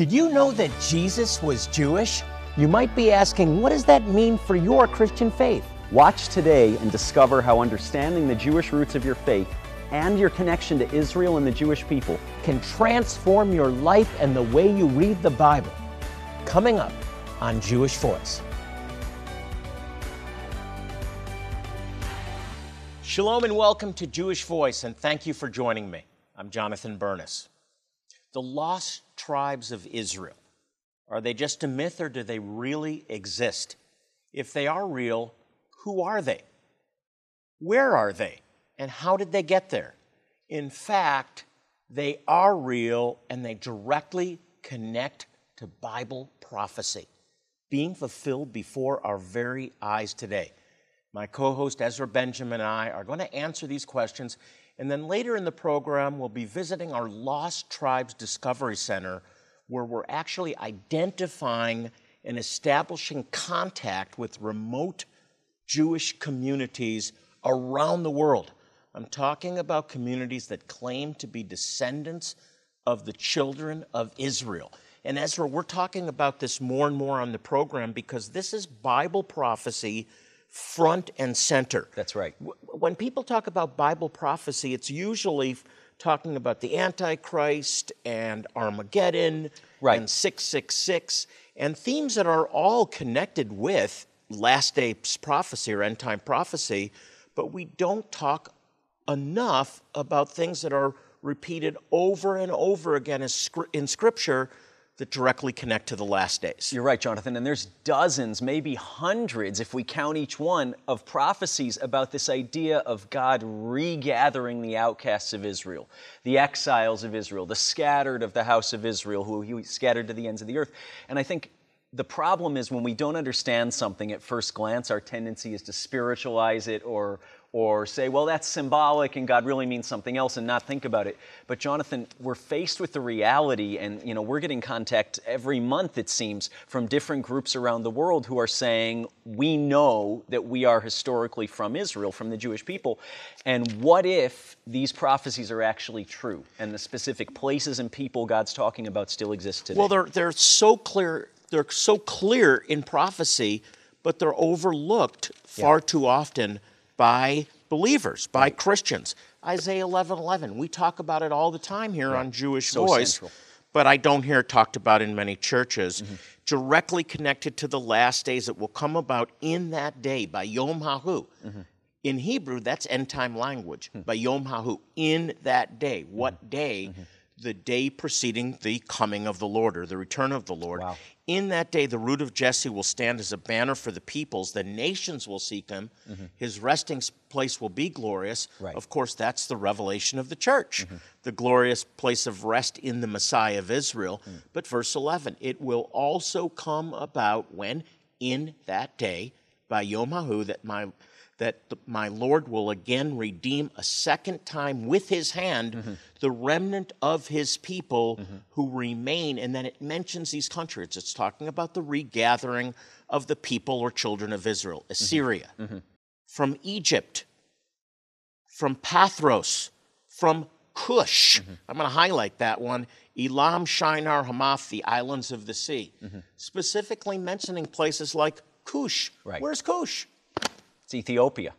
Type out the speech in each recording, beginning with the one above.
Did you know that Jesus was Jewish? You might be asking, what does that mean for your Christian faith? Watch today and discover how understanding the Jewish roots of your faith and your connection to Israel and the Jewish people can transform your life and the way you read the Bible. Coming up on Jewish Voice. Shalom and welcome to Jewish Voice, and thank you for joining me. I'm Jonathan Bernis. The lost tribes of Israel, are they just a myth or do they really exist? If they are real, who are they? Where are they? And how did they get there? In fact, they are real and they directly connect to Bible prophecy being fulfilled before our very eyes today. My co host Ezra Benjamin and I are going to answer these questions, and then later in the program, we'll be visiting our Lost Tribes Discovery Center, where we're actually identifying and establishing contact with remote Jewish communities around the world. I'm talking about communities that claim to be descendants of the children of Israel. And Ezra, we're talking about this more and more on the program because this is Bible prophecy front and center. That's right. When people talk about Bible prophecy, it's usually talking about the Antichrist and Armageddon right. and 666 and themes that are all connected with last days prophecy or end time prophecy, but we don't talk enough about things that are repeated over and over again in Scripture that directly connect to the last days. You're right, Jonathan. And there's dozens, maybe hundreds, if we count each one, of prophecies about this idea of God regathering the outcasts of Israel, the exiles of Israel, the scattered of the house of Israel, who he scattered to the ends of the earth. And I think the problem is when we don't understand something at first glance, our tendency is to spiritualize it or, or say, well, that's symbolic and God really means something else and not think about it. But Jonathan, we're faced with the reality, and you know, we're getting contact every month, it seems, from different groups around the world who are saying, we know that we are historically from Israel, from the Jewish people. And what if these prophecies are actually true and the specific places and people God's talking about still exist today? Well, they're, they're so clear, they're so clear in prophecy, but they're overlooked far yeah. too often by believers, by right. Christians. Isaiah 11 11, we talk about it all the time here on Jewish so Voice, central. but I don't hear it talked about in many churches. Mm-hmm. Directly connected to the last days that will come about in that day by Yom HaHu. Mm-hmm. In Hebrew, that's end time language, mm-hmm. by Yom HaHu, in that day. What mm-hmm. day? The day preceding the coming of the Lord or the return of the Lord. Wow. In that day, the root of Jesse will stand as a banner for the peoples. The nations will seek him. Mm-hmm. His resting place will be glorious. Right. Of course, that's the revelation of the church, mm-hmm. the glorious place of rest in the Messiah of Israel. Mm. But verse 11, it will also come about when in that day, by Yom HaHu, that my that the, my Lord will again redeem a second time with his hand mm-hmm. the remnant of his people mm-hmm. who remain. And then it mentions these countries. It's talking about the regathering of the people or children of Israel mm-hmm. Assyria, mm-hmm. from Egypt, from Pathros, from Cush. Mm-hmm. I'm going to highlight that one. Elam, Shinar, Hamath, the islands of the sea. Mm-hmm. Specifically mentioning places like Cush. Right. Where's Cush? It's Ethiopia.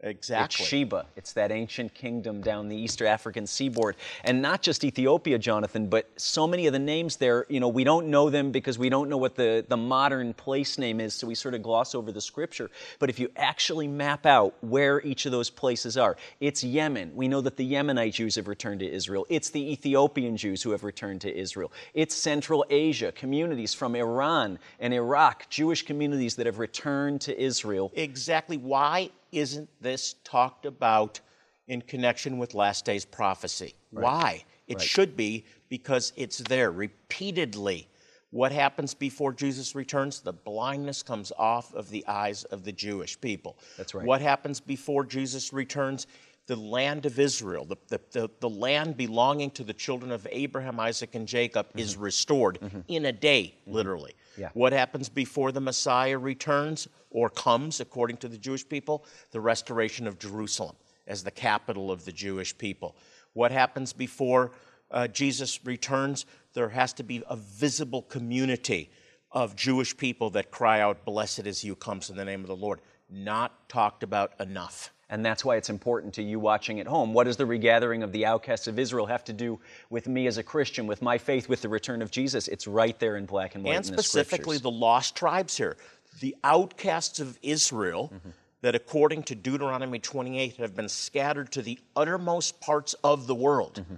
Exactly. It's Sheba. It's that ancient kingdom down the East African seaboard. And not just Ethiopia, Jonathan, but so many of the names there, you know, we don't know them because we don't know what the, the modern place name is, so we sort of gloss over the scripture. But if you actually map out where each of those places are, it's Yemen. We know that the Yemenite Jews have returned to Israel. It's the Ethiopian Jews who have returned to Israel. It's Central Asia, communities from Iran and Iraq, Jewish communities that have returned to Israel. Exactly. Why isn't this talked about in connection with last days prophecy? Right. Why? It right. should be because it's there repeatedly. What happens before Jesus returns? The blindness comes off of the eyes of the Jewish people. That's right. What happens before Jesus returns? The land of Israel, the, the, the, the land belonging to the children of Abraham, Isaac, and Jacob, mm-hmm. is restored mm-hmm. in a day, mm-hmm. literally. Yeah. What happens before the Messiah returns or comes, according to the Jewish people? The restoration of Jerusalem as the capital of the Jewish people. What happens before uh, Jesus returns, there has to be a visible community of Jewish people that cry out, Blessed is he who comes in the name of the Lord. Not talked about enough. And that's why it's important to you watching at home. What does the regathering of the outcasts of Israel have to do with me as a Christian, with my faith, with the return of Jesus? It's right there in black and white. And specifically the, the, lost tribes here. The outcasts of Israel, mm-hmm. that according to Deuteronomy 28 have been scattered to the uttermost parts of the world, mm-hmm.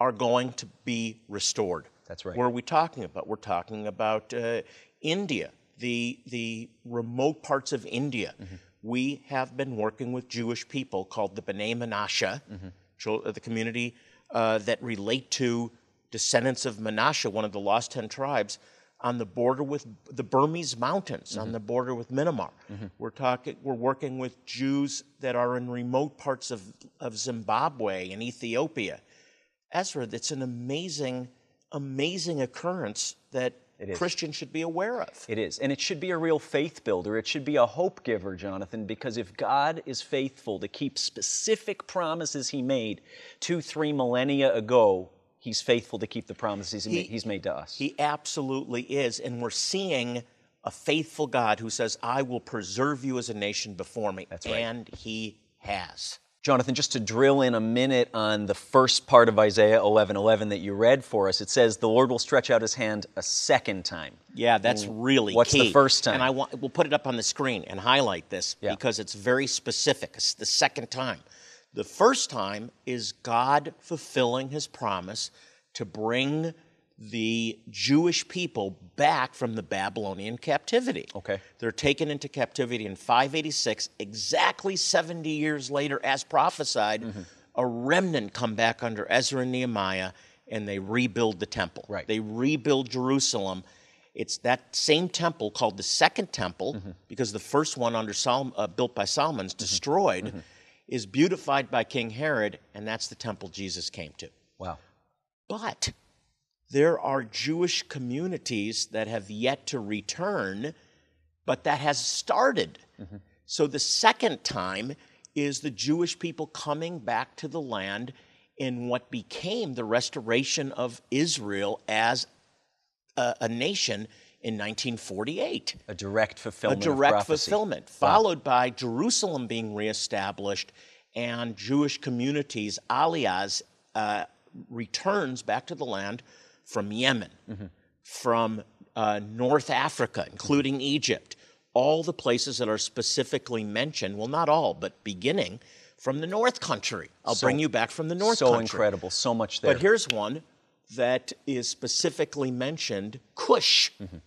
are going to be restored. That's right. Where are we talking about? We're talking about uh, India, the, the remote parts of India. Mm-hmm we have been working with Jewish people called the B'nai Menashe, mm-hmm. the community uh, that relate to descendants of Menashe, one of the lost 10 tribes, on the border with the Burmese mountains, mm-hmm. on the border with Myanmar. Mm-hmm. We're talking, we're working with Jews that are in remote parts of, of Zimbabwe and Ethiopia. Ezra, it's an amazing, amazing occurrence that Christians should be aware of. It is. And it should be a real faith builder. It should be a hope giver, Jonathan, because if God is faithful to keep specific promises He made two, three millennia ago, He's faithful to keep the promises he, He's made to us. He absolutely is. And we're seeing a faithful God who says, I will preserve you as a nation before me. That's right. And He has. Jonathan, just to drill in a minute on the first part of Isaiah 11 11 that you read for us, it says, The Lord will stretch out his hand a second time. Yeah, that's really What's key. the first time? And I want, we'll put it up on the screen and highlight this yeah. because it's very specific. It's the second time. The first time is God fulfilling his promise to bring the Jewish people back from the Babylonian captivity. Okay. They're taken into captivity in 586, exactly 70 years later, as prophesied. Mm-hmm. A remnant come back under Ezra and Nehemiah, and they rebuild the temple. Right. They rebuild Jerusalem. It's that same temple called the Second Temple, mm-hmm. because the first one under Solomon, uh, built by Solomon's mm-hmm. destroyed, mm-hmm. is beautified by King Herod, and that's the temple Jesus came to. Wow. But there are Jewish communities that have yet to return, but that has started. Mm-hmm. So the second time is the Jewish people coming back to the land in what became the restoration of Israel as a, a nation in 1948. A direct fulfillment. A direct fulfillment, followed by Jerusalem being reestablished and Jewish communities, aliyahs, uh, returns back to the land from Yemen, mm-hmm. from uh, North Africa, including Egypt, all the places that are specifically mentioned, well, not all, but beginning from the North Country. I'll so, bring you back from the North so Country. So incredible, so much there. But here's one that is specifically mentioned Cush. Mm-hmm.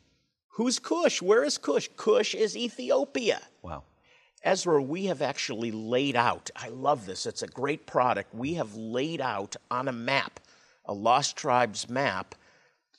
Who's Cush? Where is Cush? Cush is Ethiopia. Wow. Ezra, we have actually laid out, I love this, it's a great product. We have laid out on a map a Lost Tribes map,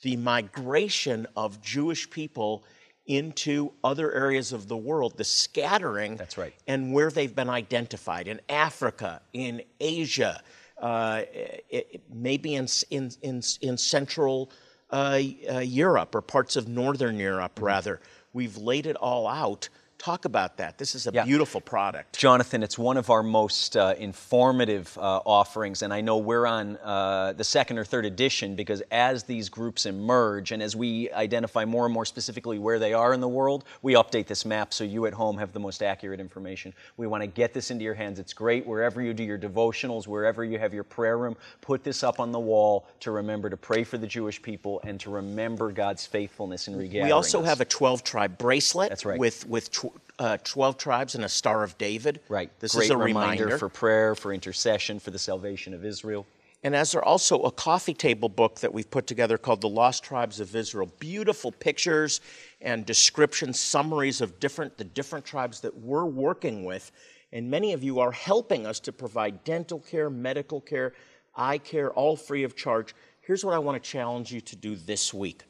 the migration of Jewish people into other areas of the world, the scattering. That's right. And where they've been identified in Africa, in Asia, uh, it, maybe in, in, in, in Central uh, uh, Europe or parts of Northern Europe, mm-hmm. rather. We've laid it all out Talk about that. This is a yeah. beautiful product. Jonathan, it's one of our most uh, informative uh, offerings, and I know we're on uh, the second or third edition because as these groups emerge and as we identify more and more specifically where they are in the world, we update this map so you at home have the most accurate information. We want to get this into your hands. It's great wherever you do your devotionals, wherever you have your prayer room, put this up on the wall to remember to pray for the Jewish people and to remember God's faithfulness in regathering We also us. have a 12 tribe bracelet That's right. with, with uh, 12 tribes and a Star of David. Right. This Great is a reminder, reminder for prayer, for intercession, for the salvation of Israel. And as there also a coffee table book that we've put together called The Lost Tribes of Israel. Beautiful pictures and descriptions, summaries of different the different tribes that we're working with. And many of you are helping us to provide dental care, medical care, eye care, all free of charge. Here's what I want to challenge you to do this week.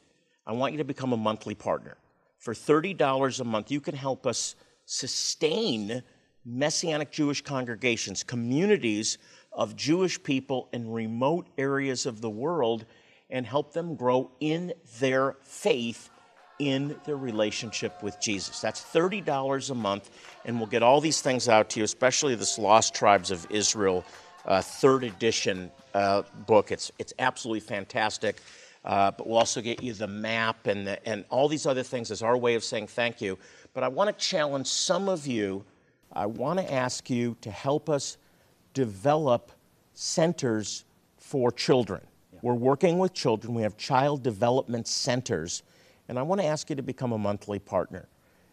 I want you to become a monthly partner. For $30 a month, you can help us sustain Messianic Jewish congregations, communities of Jewish people in remote areas of the world, and help them grow in their faith in their relationship with Jesus. That's $30 a month, and we'll get all these things out to you, especially this Lost Tribes of Israel uh, third edition uh, book. It's, it's absolutely fantastic. Uh, but we'll also get you the map and, the, and all these other things as our way of saying thank you. But I want to challenge some of you. I want to ask you to help us develop centers for children. Yeah. We're working with children. We have child development centers. And I want to ask you to become a monthly partner.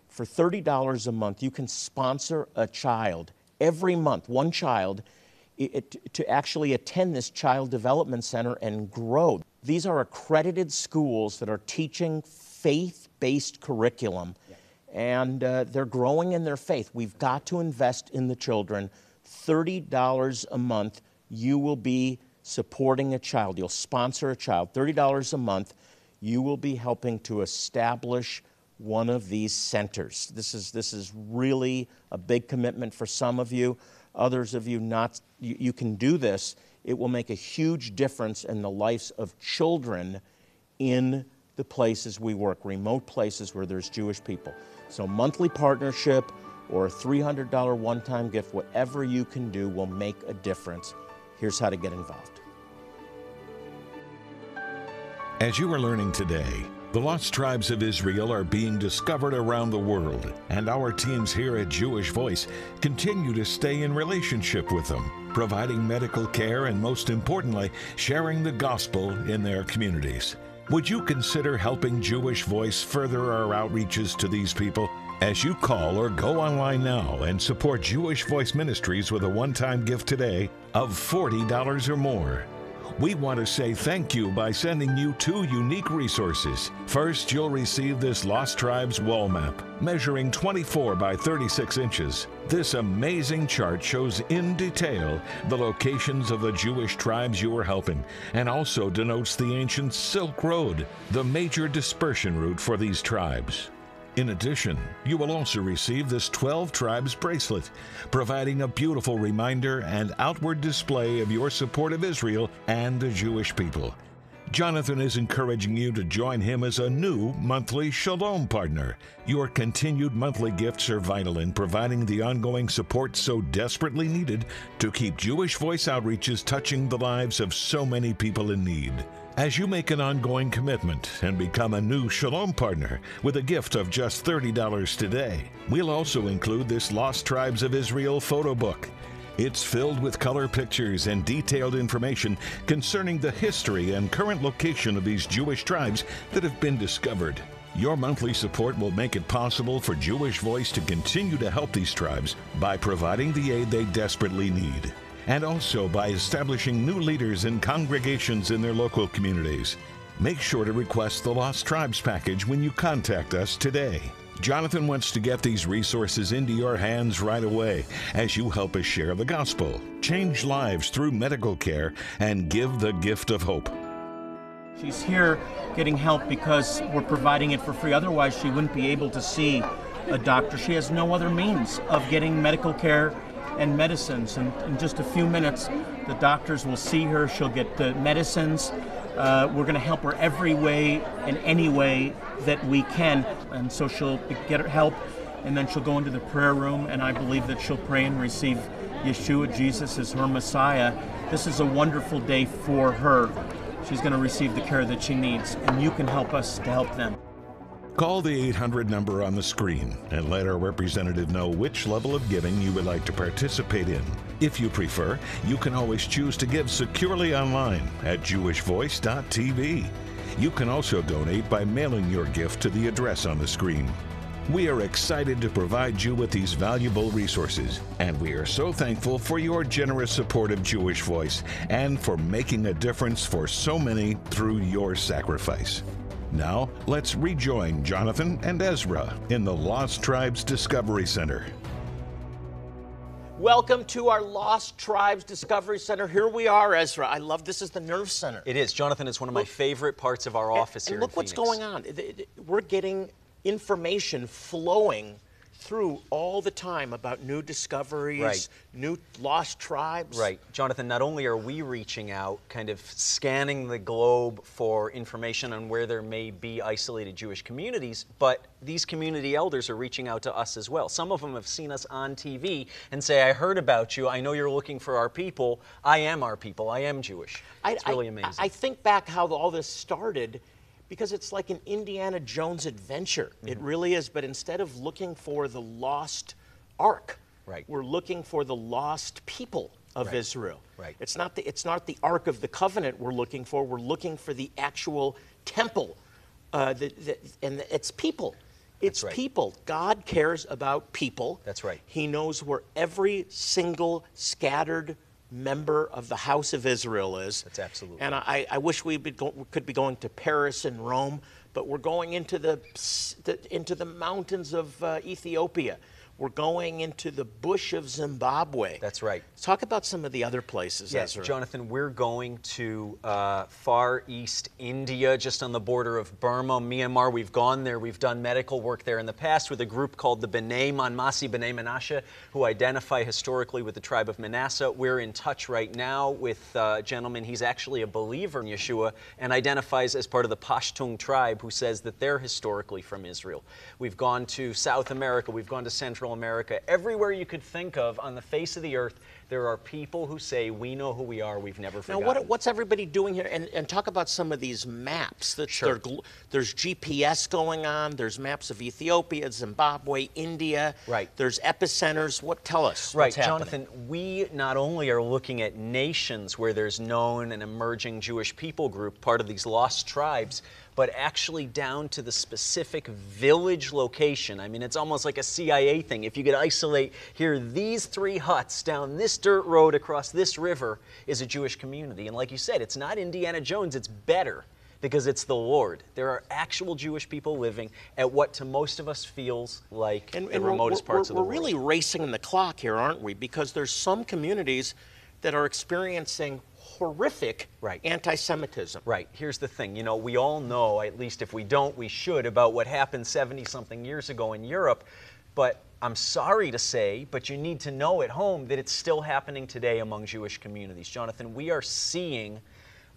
For $30 a month, you can sponsor a child every month, one child, it, to actually attend this child development center and grow. These are accredited schools that are teaching faith based curriculum, yeah. and uh, they're growing in their faith. We've got to invest in the children. $30 a month, you will be supporting a child. You'll sponsor a child. $30 a month, you will be helping to establish one of these centers. This is, this is really a big commitment for some of you. Others of you, not, you, you can do this. It will make a huge difference in the lives of children in the places we work, remote places where there's Jewish people. So, monthly partnership or a $300 one time gift, whatever you can do will make a difference. Here's how to get involved. As you are learning today, the lost tribes of Israel are being discovered around the world, and our teams here at Jewish Voice continue to stay in relationship with them, providing medical care and, most importantly, sharing the gospel in their communities. Would you consider helping Jewish Voice further our outreaches to these people? As you call or go online now and support Jewish Voice Ministries with a one time gift today of $40 or more. We want to say thank you by sending you two unique resources. First, you'll receive this Lost Tribes wall map, measuring 24 by 36 inches. This amazing chart shows in detail the locations of the Jewish tribes you are helping and also denotes the ancient Silk Road, the major dispersion route for these tribes. In addition, you will also receive this 12 Tribes bracelet, providing a beautiful reminder and outward display of your support of Israel and the Jewish people. Jonathan is encouraging you to join him as a new monthly Shalom partner. Your continued monthly gifts are vital in providing the ongoing support so desperately needed to keep Jewish Voice outreaches touching the lives of so many people in need. As you make an ongoing commitment and become a new Shalom partner with a gift of just $30 today, we'll also include this Lost Tribes of Israel photo book. It's filled with color pictures and detailed information concerning the history and current location of these Jewish tribes that have been discovered. Your monthly support will make it possible for Jewish Voice to continue to help these tribes by providing the aid they desperately need and also by establishing new leaders and congregations in their local communities. Make sure to request the Lost Tribes package when you contact us today. Jonathan wants to get these resources into your hands right away as you help us share the gospel, change lives through medical care, and give the gift of hope. She's here getting help because we're providing it for free. Otherwise, she wouldn't be able to see a doctor. She has no other means of getting medical care and medicines. And in just a few minutes, the doctors will see her. She'll get the medicines. Uh, we're going to help her every way and any way that we can. And so she'll get her help, and then she'll go into the prayer room, and I believe that she'll pray and receive Yeshua, Jesus, as her Messiah. This is a wonderful day for her. She's going to receive the care that she needs, and you can help us to help them. Call the 800 number on the screen and let our representative know which level of giving you would like to participate in. If you prefer, you can always choose to give securely online at jewishvoice.tv. You can also donate by mailing your gift to the address on the screen. We are excited to provide you with these valuable resources, and we are so thankful for your generous support of Jewish Voice and for making a difference for so many through your sacrifice. Now, let's rejoin Jonathan and Ezra in the Lost Tribes Discovery Center. Welcome to our Lost Tribes Discovery Center. Here we are, Ezra. I love this is the nerve center. It is, Jonathan. It's one of my favorite parts of our office and, here. And look what's going on. We're getting information flowing through all the time about new discoveries, Right. new lost tribes. Right. Jonathan, not only are we reaching out, kind of scanning the globe for information on where there may be isolated Jewish communities, but these community elders are reaching out to us as well. Some of them have seen us on TV and say, I heard about you. I know you're looking for our people. I am our people. I am Jewish. I, it's really I- amazing. I think back how all this started because it's like an Indiana Jones adventure. Mm-hmm. It really is. But instead of looking for the lost ark, Right. we're looking for the lost people of Right. Israel. Right. It's not the it's not the ark of the covenant we're looking for. We're looking for the actual temple, uh, the, the, and it's people. It's right. people. God cares about people. That's right. He knows where every single scattered member of the house of Israel is. That's absolutely And I, I wish we go, could be going to Paris and Rome, but we're going into the, the into the mountains of uh, Ethiopia. We're going into the bush of Zimbabwe. That's right. Talk about some of the other places, Yes, Ezra. Jonathan, we're going to uh, far east India, just on the border of Burma, Myanmar. We've gone there. We've done medical work there in the past with a group called the B'nai Manmasi, B'nai Menashe, who identify historically with the tribe of Manasseh. We're in touch right now with uh, a gentleman. He's actually a believer in Yeshua and identifies as part of the Pashtun tribe, who says that they're historically from Israel. We've gone to South America. We've gone to Central America. Everywhere you could think of on the face of the earth, there are people who say, We know who we are, we've never Now, forgotten. what, what's everybody doing here? And, and talk about some of these maps. That Sure. there's GPS going on. There's maps of Ethiopia, Zimbabwe, India. Right. There's epicenters. What tell us? Right. Jonathan, we not only are looking at nations where there's known and emerging Jewish people group, part of these lost tribes, but actually down to the specific village location. I mean, it's almost like a CIA thing. If you could isolate here, these three huts down this dirt road across this river is a Jewish community. And like you said, it's not Indiana Jones, it's better because it's the Lord. There are actual Jewish people living at what to most of us feels like And, the and remotest we're, parts we're, of the world. we're really racing the clock here, aren't we? Because there's some communities that are experiencing horrific Right. anti-Semitism. Right. Here's the thing. You know, we all know, at least if we don't, we should, about what happened 70 something years ago in Europe. But I'm sorry to say, but you need to know at home that it's still happening today among Jewish communities. Jonathan, we are seeing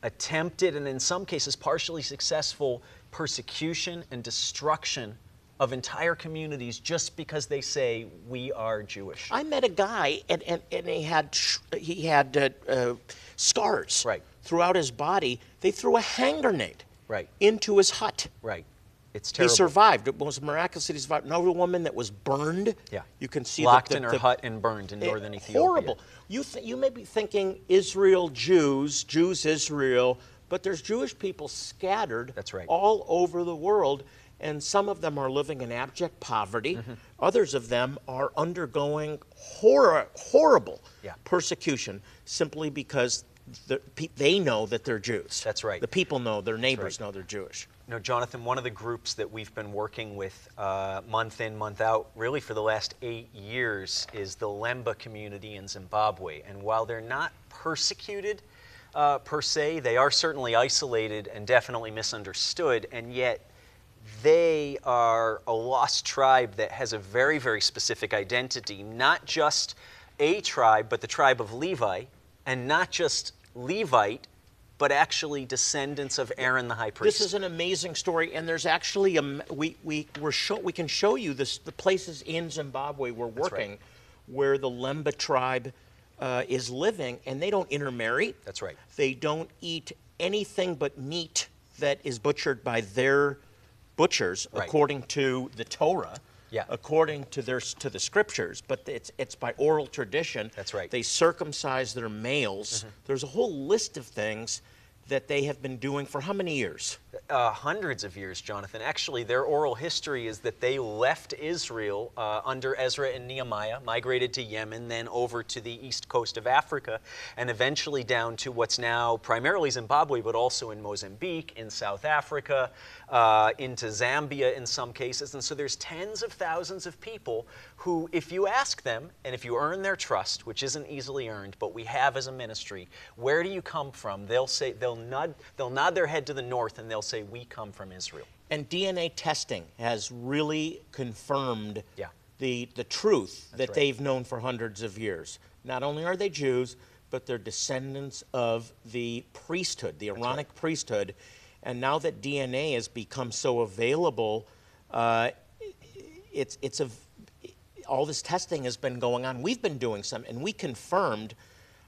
attempted and in some cases partially successful persecution and destruction of entire communities just because they say we are Jewish. I met a guy, and, and, and he had he had uh, uh, scars Right. throughout his body. They threw a hand grenade Right. into his hut. right. It's terrible. He survived. It was miraculous that he survived. Another woman that was burned. Yeah. You can see Locked the, the, in her the- hut and burned in Eh, northern Ethiopia. Horrible. You th- you may be thinking Israel Jews, Jews Israel, but there's Jewish people scattered That's right. all over the world, and some of them are living in abject poverty. Mm-hmm. Others of them are undergoing horror, horrible Yeah. persecution simply because the, they know that they're Jews. That's right. The people know, their neighbors right. know they're Jewish. You know, Jonathan, one of the groups that we've been working with uh, month in, month out, really for the last eight years, is the Lemba community in Zimbabwe. And while they're not persecuted uh, per se, they are certainly isolated and definitely misunderstood, and yet they are a lost tribe that has a very, very specific identity, not just a tribe, but the tribe of Levi, and not just Levite, but actually descendants of Aaron the high priest. This is an amazing story, and there's actually a we we we're show, we can show you this the places in Zimbabwe we're right. working where the Lemba tribe uh, is living, and they don't intermarry. That's right. They don't eat anything but meat that is butchered by their butchers Right. according to the Torah. Yeah. According to their to the scriptures, but it's it's by oral tradition. That's right. They circumcise their males. Mm-hmm. There's a whole list of things that they have been doing for how many years? uh, hundreds of years, Jonathan. Actually, their oral history is that they left Israel uh, under Ezra and Nehemiah, migrated to Yemen, then over to the east coast of Africa, and eventually down to what's now primarily Zimbabwe, but also in Mozambique, in South Africa, uh, into Zambia in some cases. And so there's tens of thousands of people who, if you ask them, and if you earn their trust, which isn't easily earned, but we have as a ministry, where do you come from? They'll say they'll nod they'll nod their head to the north and they'll say we come from Israel. And DNA testing has really confirmed Yeah. the, the truth that right. they've known for hundreds of years. Not only are they Jews, but they're descendants of the priesthood, the Aaronic priesthood. And now that DNA has become so available, uh, it's, it's a, all this testing has been going on. We've been doing some, and we confirmed.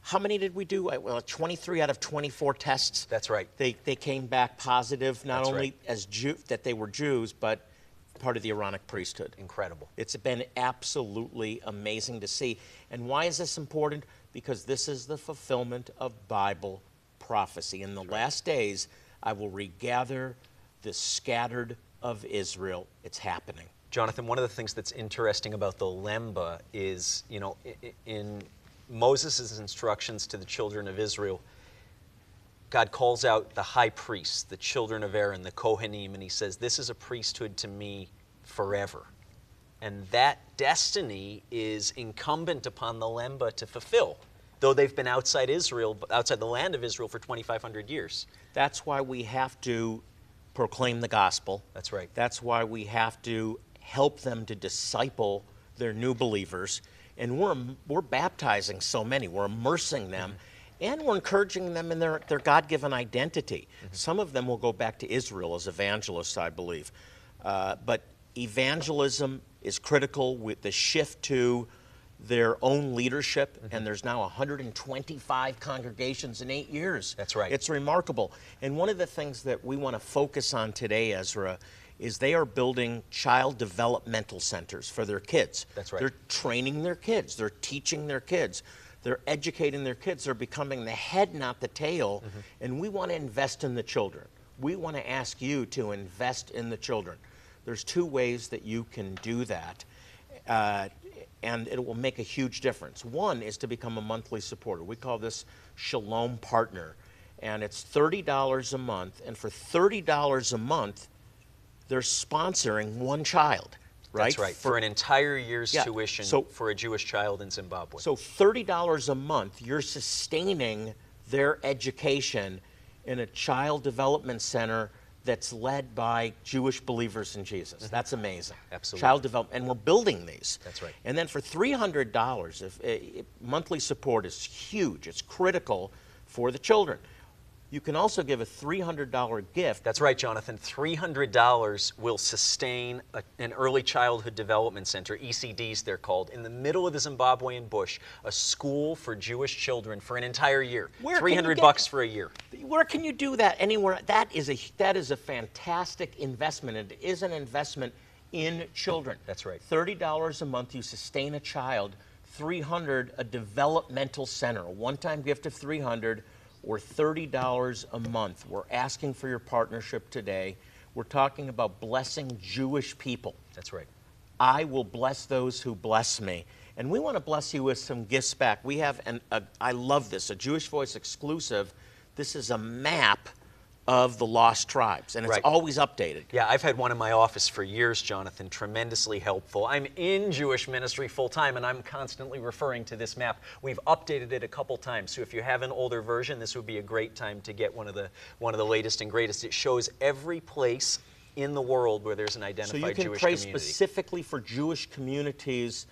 How many did we do? Well, 23 out of 24 tests. That's right. They, they came back positive, not That's only right. as Jew, that they were Jews, but part of the Aaronic priesthood. Incredible. It's been absolutely amazing to see. And why is this important? Because this is the fulfillment of Bible prophecy. In the last days, I will regather the scattered of Israel. It's happening. Jonathan, one of the things that's interesting about the Lemba is, you know, in Moses' instructions to the children of Israel, God calls out the high priests, the children of Aaron, the Kohanim, and he says, This is a priesthood to me forever. And that destiny is incumbent upon the Lemba to fulfill, though they've been outside Israel, outside the land of Israel for 2,500 years. That's why we have to proclaim the gospel. That's right. That's why we have to help them to disciple their new believers. And we're, we're baptizing so many, we're immersing them, mm-hmm. and we're encouraging them in their, their God given identity. Mm-hmm. Some of them will go back to Israel as evangelists, I believe. Uh, but evangelism is critical with the shift to their own leadership, and mm-hmm. there's now 125 congregations in eight years. That's right. It's remarkable. And one of the things that we want to focus on today, Ezra, is they are building child developmental centers for their kids. That's right. They're training their kids, they're teaching their kids, they're educating their kids, they're becoming the head, not the tail. Mm-hmm. And we want to invest in the children. We want to ask you to invest in the children. There's two ways that you can do that. Uh, and it will make a huge difference. One is to become a monthly supporter. We call this Shalom Partner. And it's $30 a month. And for $30 a month, they're sponsoring one child, right? That's right. For, an entire year's Yeah, tuition so- for a Jewish child in Zimbabwe. So $30 a month, you're sustaining their education in a child development center that's led by Jewish believers in Jesus. That's amazing. Absolutely. Child development, and we're building these. That's right. And then for $300, if, uh, monthly support is huge. It's critical for the children. You can also give a $300 gift. That's right, Jonathan. $300 will sustain a, an early childhood development center, ECDs they're called, in the middle of the Zimbabwean bush, a school for Jewish children for an entire year. Where 300 get- bucks for a year. Where can you do that? Anywhere. That is a that is a fantastic investment. It is an investment in children. That's right. Thirty dollars a month, you sustain a child. Three hundred, a developmental center, a one-time gift of three hundred, or thirty dollars a month. We're asking for your partnership today. We're talking about blessing Jewish people. That's right. I will bless those who bless me. And we want to bless you with some gifts back. We have, an, a, I love this, a Jewish Voice exclusive. This is a map of the lost tribes, and it's Right. always updated. Yeah, I've had one in my office for years, Jonathan. Tremendously helpful. I'm in Jewish ministry full time, and I'm constantly referring to this map. We've updated it a couple times, so if you have an older version, this would be a great time to get one of the one of the latest and greatest. It shows every place in the world where there's an identified So identified you can Jewish pray community. specifically for Jewish communities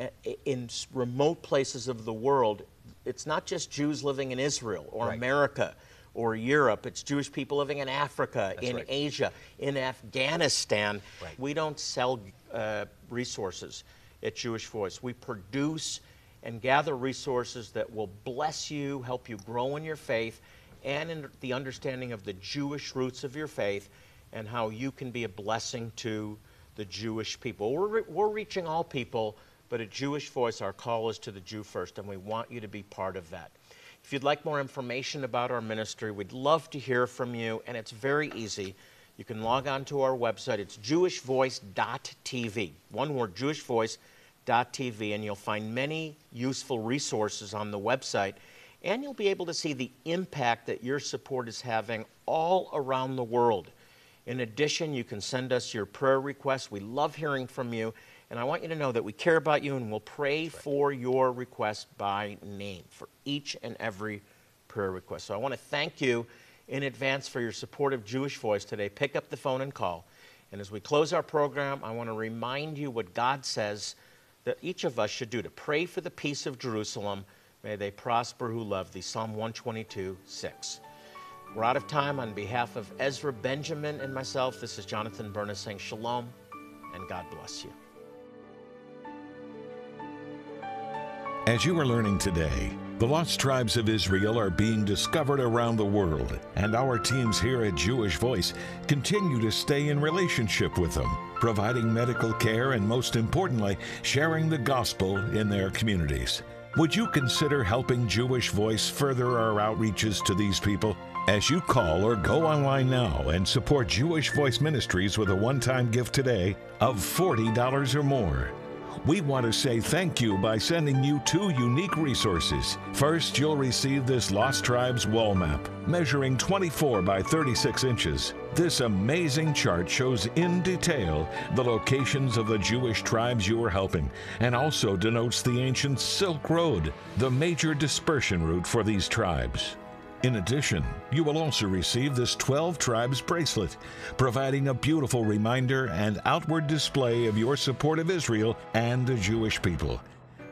uh, in remote places of the world. It's not just Jews living in Israel or Right. America or Europe. It's Jewish people living in Africa, in right. Asia, in Afghanistan. Right. We don't sell uh, resources at Jewish Voice. We produce and gather resources that will bless you, help you grow in your faith, and in the understanding of the Jewish roots of your faith and how you can be a blessing to the Jewish people. We're, re- we're reaching all people, but at Jewish Voice, our call is to the Jew first, and we want you to be part of that. If you'd like more information about our ministry, we'd love to hear from you, and it's very easy. You can log on to our website. It's jewishvoice.tv. One word, jewishvoice.tv, and you'll find many useful resources on the website, and you'll be able to see the impact that your support is having all around the world. In addition, you can send us your prayer requests. We love hearing from you, and I want you to know that we care about you and we'll pray for your request by name for each and every prayer request. So I want to thank you in advance for your support of Jewish Voice today. Pick up the phone and call. And as we close our program, I want to remind you what God says that each of us should do to pray for the peace of Jerusalem. May they prosper who love thee. Psalm 122, 6. We're out of time. On behalf of Ezra Benjamin and myself, this is Jonathan Bernis saying shalom and God bless you. As you are learning today, the lost tribes of Israel are being discovered around the world, and our teams here at Jewish Voice continue to stay in relationship with them, providing medical care and, most importantly, sharing the gospel in their communities. Would you consider helping Jewish Voice further our outreaches to these people? As you call or go online now and support Jewish Voice Ministries with a one time gift today of $40 or more. We want to say thank you by sending you two unique resources. First, you'll receive this Lost Tribes wall map, measuring 24 by 36 inches. This amazing chart shows in detail the locations of the Jewish tribes you are helping and also denotes the ancient Silk Road, the major dispersion route for these tribes. In addition, you will also receive this 12 Tribes bracelet, providing a beautiful reminder and outward display of your support of Israel and the Jewish people.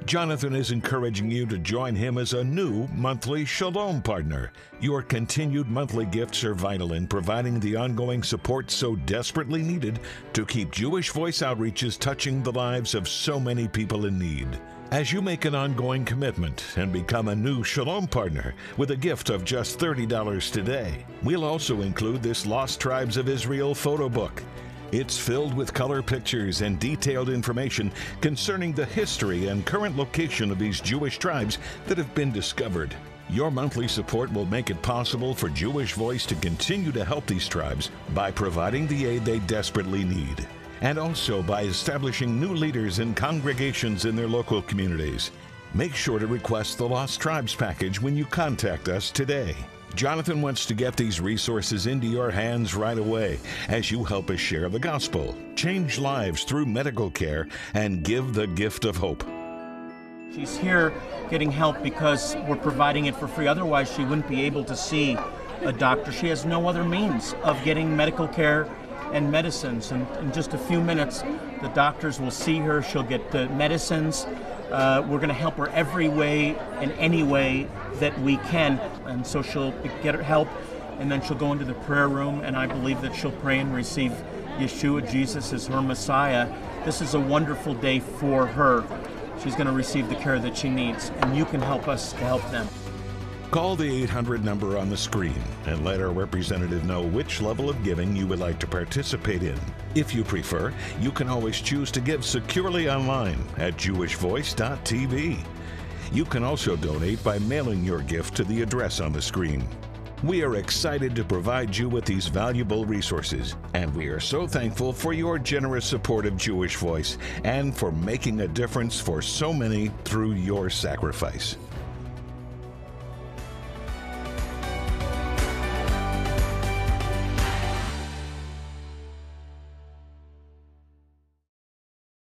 Jonathan is encouraging you to join him as a new monthly Shalom partner. Your continued monthly gifts are vital in providing the ongoing support so desperately needed to keep Jewish Voice outreaches touching the lives of so many people in need. As you make an ongoing commitment and become a new Shalom partner with a gift of just $30 today, we'll also include this Lost Tribes of Israel photo book. It's filled with color pictures and detailed information concerning the history and current location of these Jewish tribes that have been discovered. Your monthly support will make it possible for Jewish Voice to continue to help these tribes by providing the aid they desperately need and also by establishing new leaders and congregations in their local communities. Make sure to request the Lost Tribes package when you contact us today. Jonathan wants to get these resources into your hands right away as you help us share the gospel, change lives through medical care, and give the gift of hope. She's here getting help because we're providing it for free. Otherwise, she wouldn't be able to see a doctor. She has no other means of getting medical care and medicines. And in just a few minutes, the doctors will see her. She'll get the medicines. Uh, we're going to help her every way and any way that we can. And so she'll get her help, and then she'll go into the prayer room. And I believe that she'll pray and receive Yeshua, Jesus, as her Messiah. This is a wonderful day for her. She's going to receive the care that she needs, and you can help us to help them. Call the 800 number on the screen and let our representative know which level of giving you would like to participate in. If you prefer, you can always choose to give securely online at jewishvoice.tv. You can also donate by mailing your gift to the address on the screen. We are excited to provide you with these valuable resources, and we are so thankful for your generous support of Jewish Voice and for making a difference for so many through your sacrifice.